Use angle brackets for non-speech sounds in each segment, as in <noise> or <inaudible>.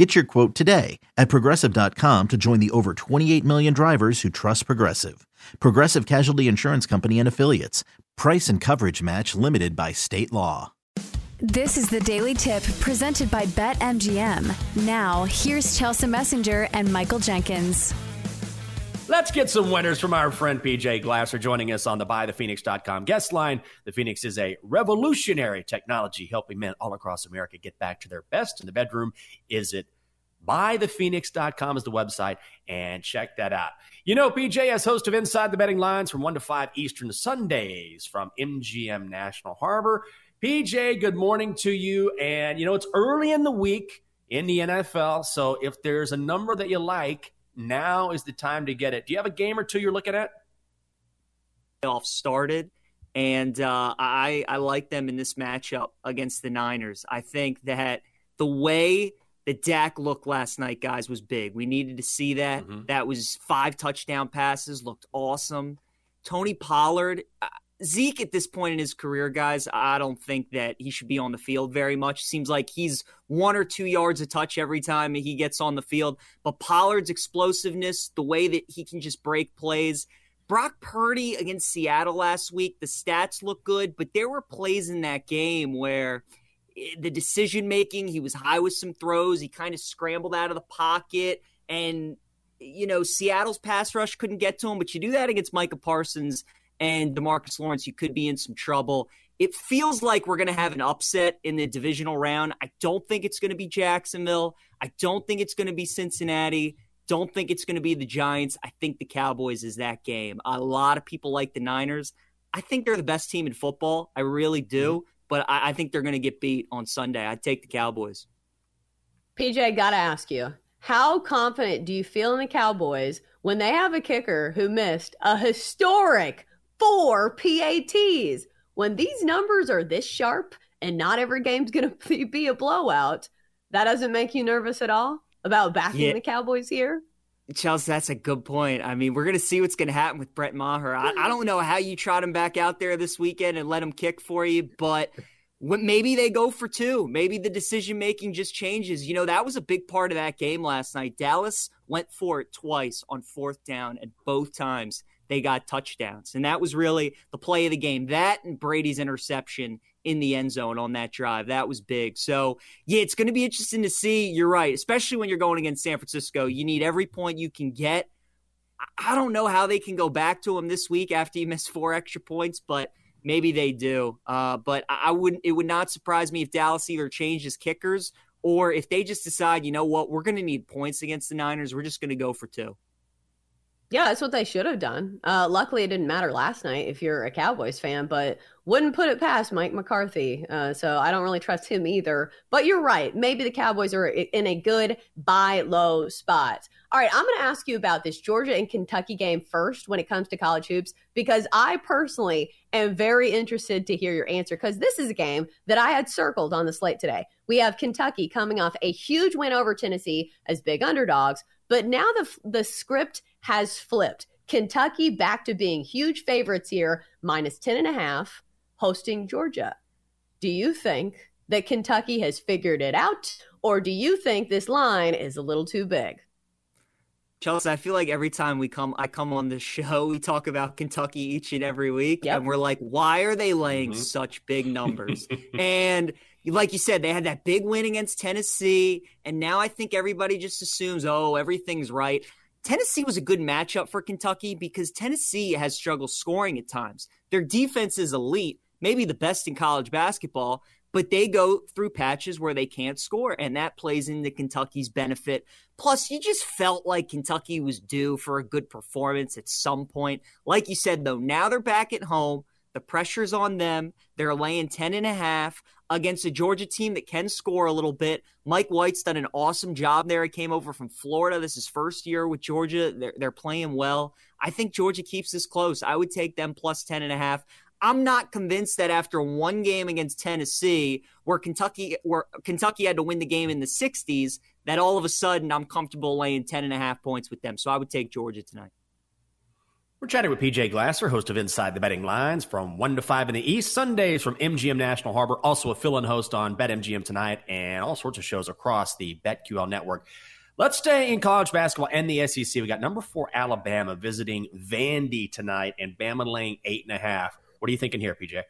Get your quote today at progressive.com to join the over 28 million drivers who trust Progressive. Progressive Casualty Insurance Company and Affiliates. Price and coverage match limited by state law. This is the Daily Tip presented by BetMGM. Now, here's Chelsea Messenger and Michael Jenkins. Let's get some winners from our friend PJ Glasser joining us on the buythephoenix.com guest line. The Phoenix is a revolutionary technology helping men all across America get back to their best in the bedroom. Is it buythephoenix.com is the website and check that out. You know, PJ as host of Inside the Betting Lines from 1 to 5 Eastern Sundays from MGM National Harbor. PJ, good morning to you. And, you know, it's early in the week in the NFL. So if there's a number that you like, now is the time to get it. Do you have a game or two you're looking at? Off started, and uh, I I like them in this matchup against the Niners. I think that the way that Dak looked last night, guys, was big. We needed to see that. Mm-hmm. That was five touchdown passes, looked awesome. Tony Pollard, Zeke at this point in his career, guys, I don't think that he should be on the field very much. Seems like he's one or two yards a touch every time he gets on the field. But Pollard's explosiveness, the way that he can just break plays. Brock Purdy against Seattle last week, the stats look good, but there were plays in that game where eh, the decision making, he was high with some throws. He kind of scrambled out of the pocket. And, you know, Seattle's pass rush couldn't get to him, but you do that against Micah Parsons and Demarcus Lawrence, you could be in some trouble. It feels like we're going to have an upset in the divisional round. I don't think it's going to be Jacksonville. I don't think it's going to be Cincinnati. Don't think it's going to be the Giants. I think the Cowboys is that game. A lot of people like the Niners. I think they're the best team in football. I really do. Mm-hmm. But I, I think they're going to get beat on Sunday. I'd take the Cowboys. PJ, got to ask you how confident do you feel in the Cowboys when they have a kicker who missed a historic four PATs. When these numbers are this sharp and not every game's going <laughs> to be a blowout, that doesn't make you nervous at all about backing yeah. the Cowboys here? Chelsea, that's a good point. I mean, we're going to see what's going to happen with Brett Maher. I, I, don't know how you trot him back out there this weekend and let him kick for you, but maybe they go for two. Maybe the decision making just changes. You know, that was a big part of that game last night. Dallas went for it twice on fourth down, and both times they got touchdowns. And that was really the play of the game. That and Brady's interception in the end zone on that drive. That was big. So, yeah, it's going to be interesting to see. You're right, especially when you're going against San Francisco. You need every point you can get. I don't know how they can go back to them this week after you <laughs> miss four extra points, but maybe they do. Uh, but I wouldn't. It would not surprise me if Dallas either changes kickers or if they just decide, you know what, we're going to need points against the Niners. We're just going to go for two. Yeah, that's what they should have done. Uh, luckily, it didn't matter last night if you're a Cowboys fan, but wouldn't put it past Mike McCarthy. Uh, so I don't really trust him either. But you're right. Maybe the Cowboys are in a good buy low spot. All right, I'm going to ask you about this Georgia and Kentucky game first when it comes to college hoops, because I personally am very interested to hear your answer because this is a game that I had circled on the slate today. We have Kentucky coming off a huge win over Tennessee as big underdogs, but now the the script has flipped. Kentucky back to being huge favorites here, minus 10 and a half, hosting Georgia. Do you think that Kentucky has figured it out, or do you think this line is a little too big? Chelsea, I feel like every time we come, I come on the <laughs> show, we talk about Kentucky each and every week, yep. and we're like, why are they laying mm-hmm. such big numbers? <laughs> and like you said, they had that big win against Tennessee, and now I think everybody just assumes, oh, everything's right. Tennessee was a good matchup for Kentucky because Tennessee has struggled scoring at times. Their defense is elite, maybe the best in college basketball, but they go through patches where they can't score, and that plays into Kentucky's benefit. Plus, you just felt like Kentucky was due for a good performance at some point. Like you said, though, now they're back at home. The pressure's on them. They're laying 10 and a half. Against a Georgia team that can score a little bit. Mike White's done an awesome job there. He came over from Florida. This is first year with Georgia. They're, they're playing well. I think Georgia keeps this close. I would take them plus 10 and a half. I'm not convinced that after one game against Tennessee, where Kentucky where Kentucky had to win the game in the 60s, that all of a sudden I'm comfortable laying 10 and a half points with them. So I would take Georgia tonight. We're chatting with PJ Glasser, host of Inside the Betting Lines from 1 to 5 in the East, Sundays from MGM National Harbor, also a fill in host on BetMGM tonight, and all sorts of shows across the BetQL network. Let's stay in college basketball and the SEC. We got number four Alabama visiting Vandy tonight, and Bama laying eight and a half. What are you thinking here, PJ?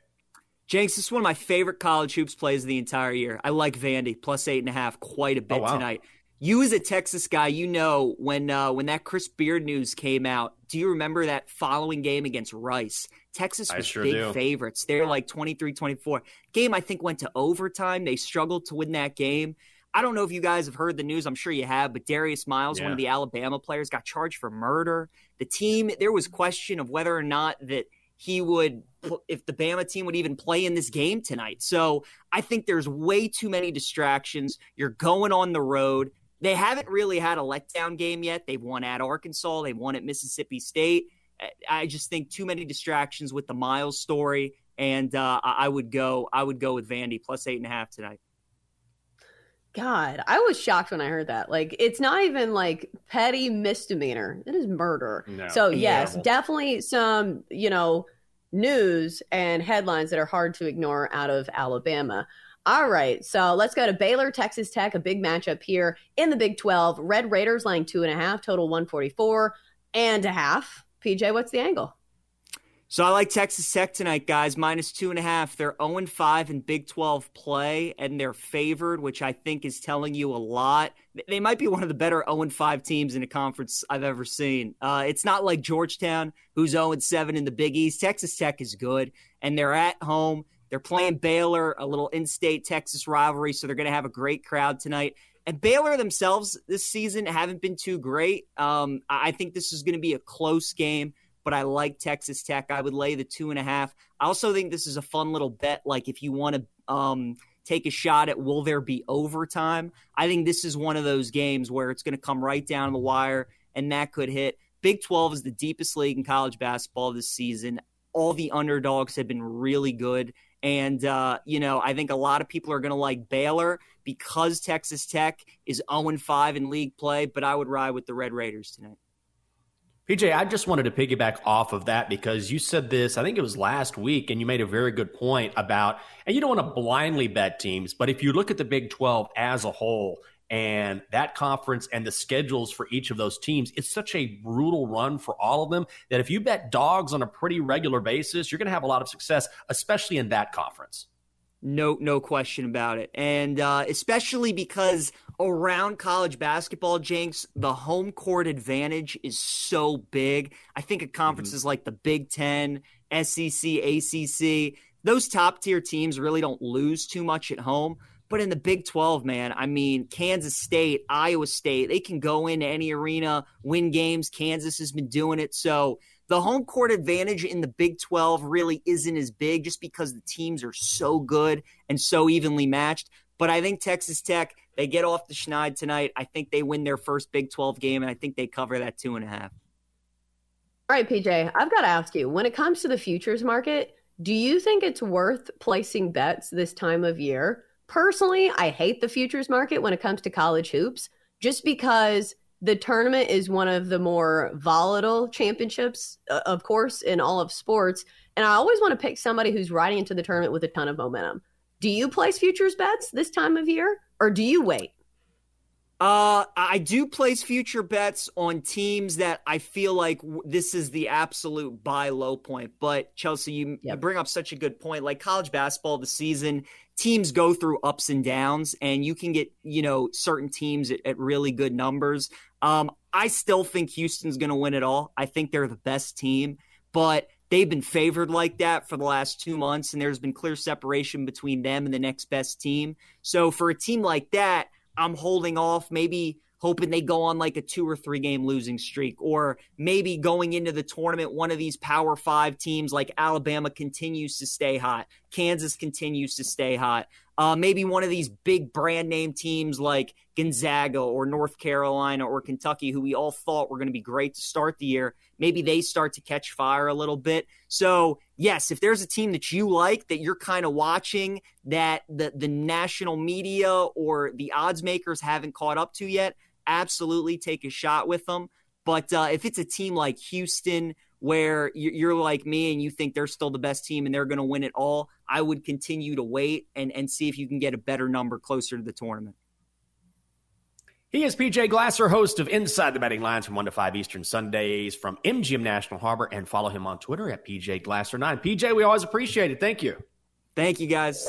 Jenks, this is one of my favorite college hoops plays of the entire year. I like Vandy plus eight and a half quite a bit oh, wow. tonight. You as a Texas guy, you know when uh, when that Chris Beard news came out. Do you remember that following game against Rice? Texas was sure big do. favorites. They're like 23-24. Game I think went to overtime. They struggled to win that game. I don't know if you guys have heard the news. I'm sure you have, but Darius Miles, yeah. one of the Alabama players, got charged for murder. The team, there was question of whether or not that he would if the Bama team would even play in this game tonight. So I think there's way too many distractions. You're going on the road. They haven't really had a letdown game yet. They've won at Arkansas, they won at Mississippi State. I just think too many distractions with the Miles story, and uh, I would go. I would go with Vandy plus eight and a half tonight. God, I was shocked when I heard that. Like, it's not even like petty misdemeanor; it is murder. No, so yes, definitely some you know news and headlines that are hard to ignore out of Alabama. All right, so let's go to Baylor, Texas Tech, a big matchup here in the Big 12. Red Raiders laying two and a half, total 144 and a half. PJ, what's the angle? So I like Texas Tech tonight, guys, minus two and a half. They're 0 5 in Big 12 play, and they're favored, which I think is telling you a lot. They might be one of the better 0 5 teams in a conference I've ever seen. Uh, it's not like Georgetown, who's 0 7 in the Big East. Texas Tech is good, and they're at home. They're playing Baylor, a little in state Texas rivalry, so they're going to have a great crowd tonight. And Baylor themselves this season haven't been too great. Um, I think this is going to be a close game, but I like Texas Tech. I would lay the two and a half. I also think this is a fun little bet. Like if you want to um, take a shot at will there be overtime, I think this is one of those games where it's going to come right down the wire and that could hit. Big 12 is the deepest league in college basketball this season. All the underdogs have been really good. And, uh, you know, I think a lot of people are going to like Baylor because Texas Tech is 0 5 in league play, but I would ride with the Red Raiders tonight. PJ, I just wanted to piggyback off of that because you said this, I think it was last week, and you made a very good point about, and you don't want to blindly bet teams, but if you look at the Big 12 as a whole, and that conference and the schedules for each of those teams, it's such a brutal run for all of them that if you bet dogs on a pretty regular basis, you're going to have a lot of success, especially in that conference. No, no question about it, and uh, especially because around college basketball, Jenks, the home court advantage is so big. I think at conferences mm-hmm. like the Big Ten, SEC, ACC, those top tier teams really don't lose too much at home. But in the Big 12, man, I mean, Kansas State, Iowa State, they can go into any arena, win games. Kansas has been doing it. So the home court advantage in the Big 12 really isn't as big just because the teams are so good and so evenly matched. But I think Texas Tech, they get off the schneid tonight. I think they win their first Big 12 game, and I think they cover that two and a half. All right, PJ, I've got to ask you when it comes to the futures market, do you think it's worth placing bets this time of year? Personally, I hate the futures market when it comes to college hoops just because the tournament is one of the more volatile championships, uh, of course, in all of sports. And I always want to pick somebody who's riding into the tournament with a ton of momentum. Do you place futures bets this time of year or do you wait? Uh, I do place future bets on teams that I feel like w- this is the absolute buy low point. But Chelsea, you, yep. you bring up such a good point. Like college basketball, the season teams go through ups and downs, and you can get you know certain teams at, at really good numbers. Um, I still think Houston's going to win it all. I think they're the best team, but they've been favored like that for the last two months, and there's been clear separation between them and the next best team. So for a team like that I'm holding off, maybe hoping they go on like a two or three game losing streak, or maybe going into the tournament, one of these Power Five teams like Alabama continues to stay hot, Kansas continues to stay hot. uh, maybe one of these big brand name teams like Gonzaga or North Carolina or Kentucky, who we all thought were going to be great to start the year, maybe they start to catch fire a little bit. So, yes, if there's a team that you like that you're kind of watching that the, the national media or the odds makers haven't caught up to yet, absolutely take a shot with them. But uh, if it's a team like Houston, where you're like me and you think they're still the best team and they're going to win it all, I would continue to wait and, and see if you can get a better number closer to the tournament. He is PJ Glasser, host of Inside the Betting Lines from 1 to 5 Eastern Sundays from MGM National Harbor, and follow him on Twitter at PJ Glasser9. PJ, we always appreciate it. Thank you. Thank you, guys.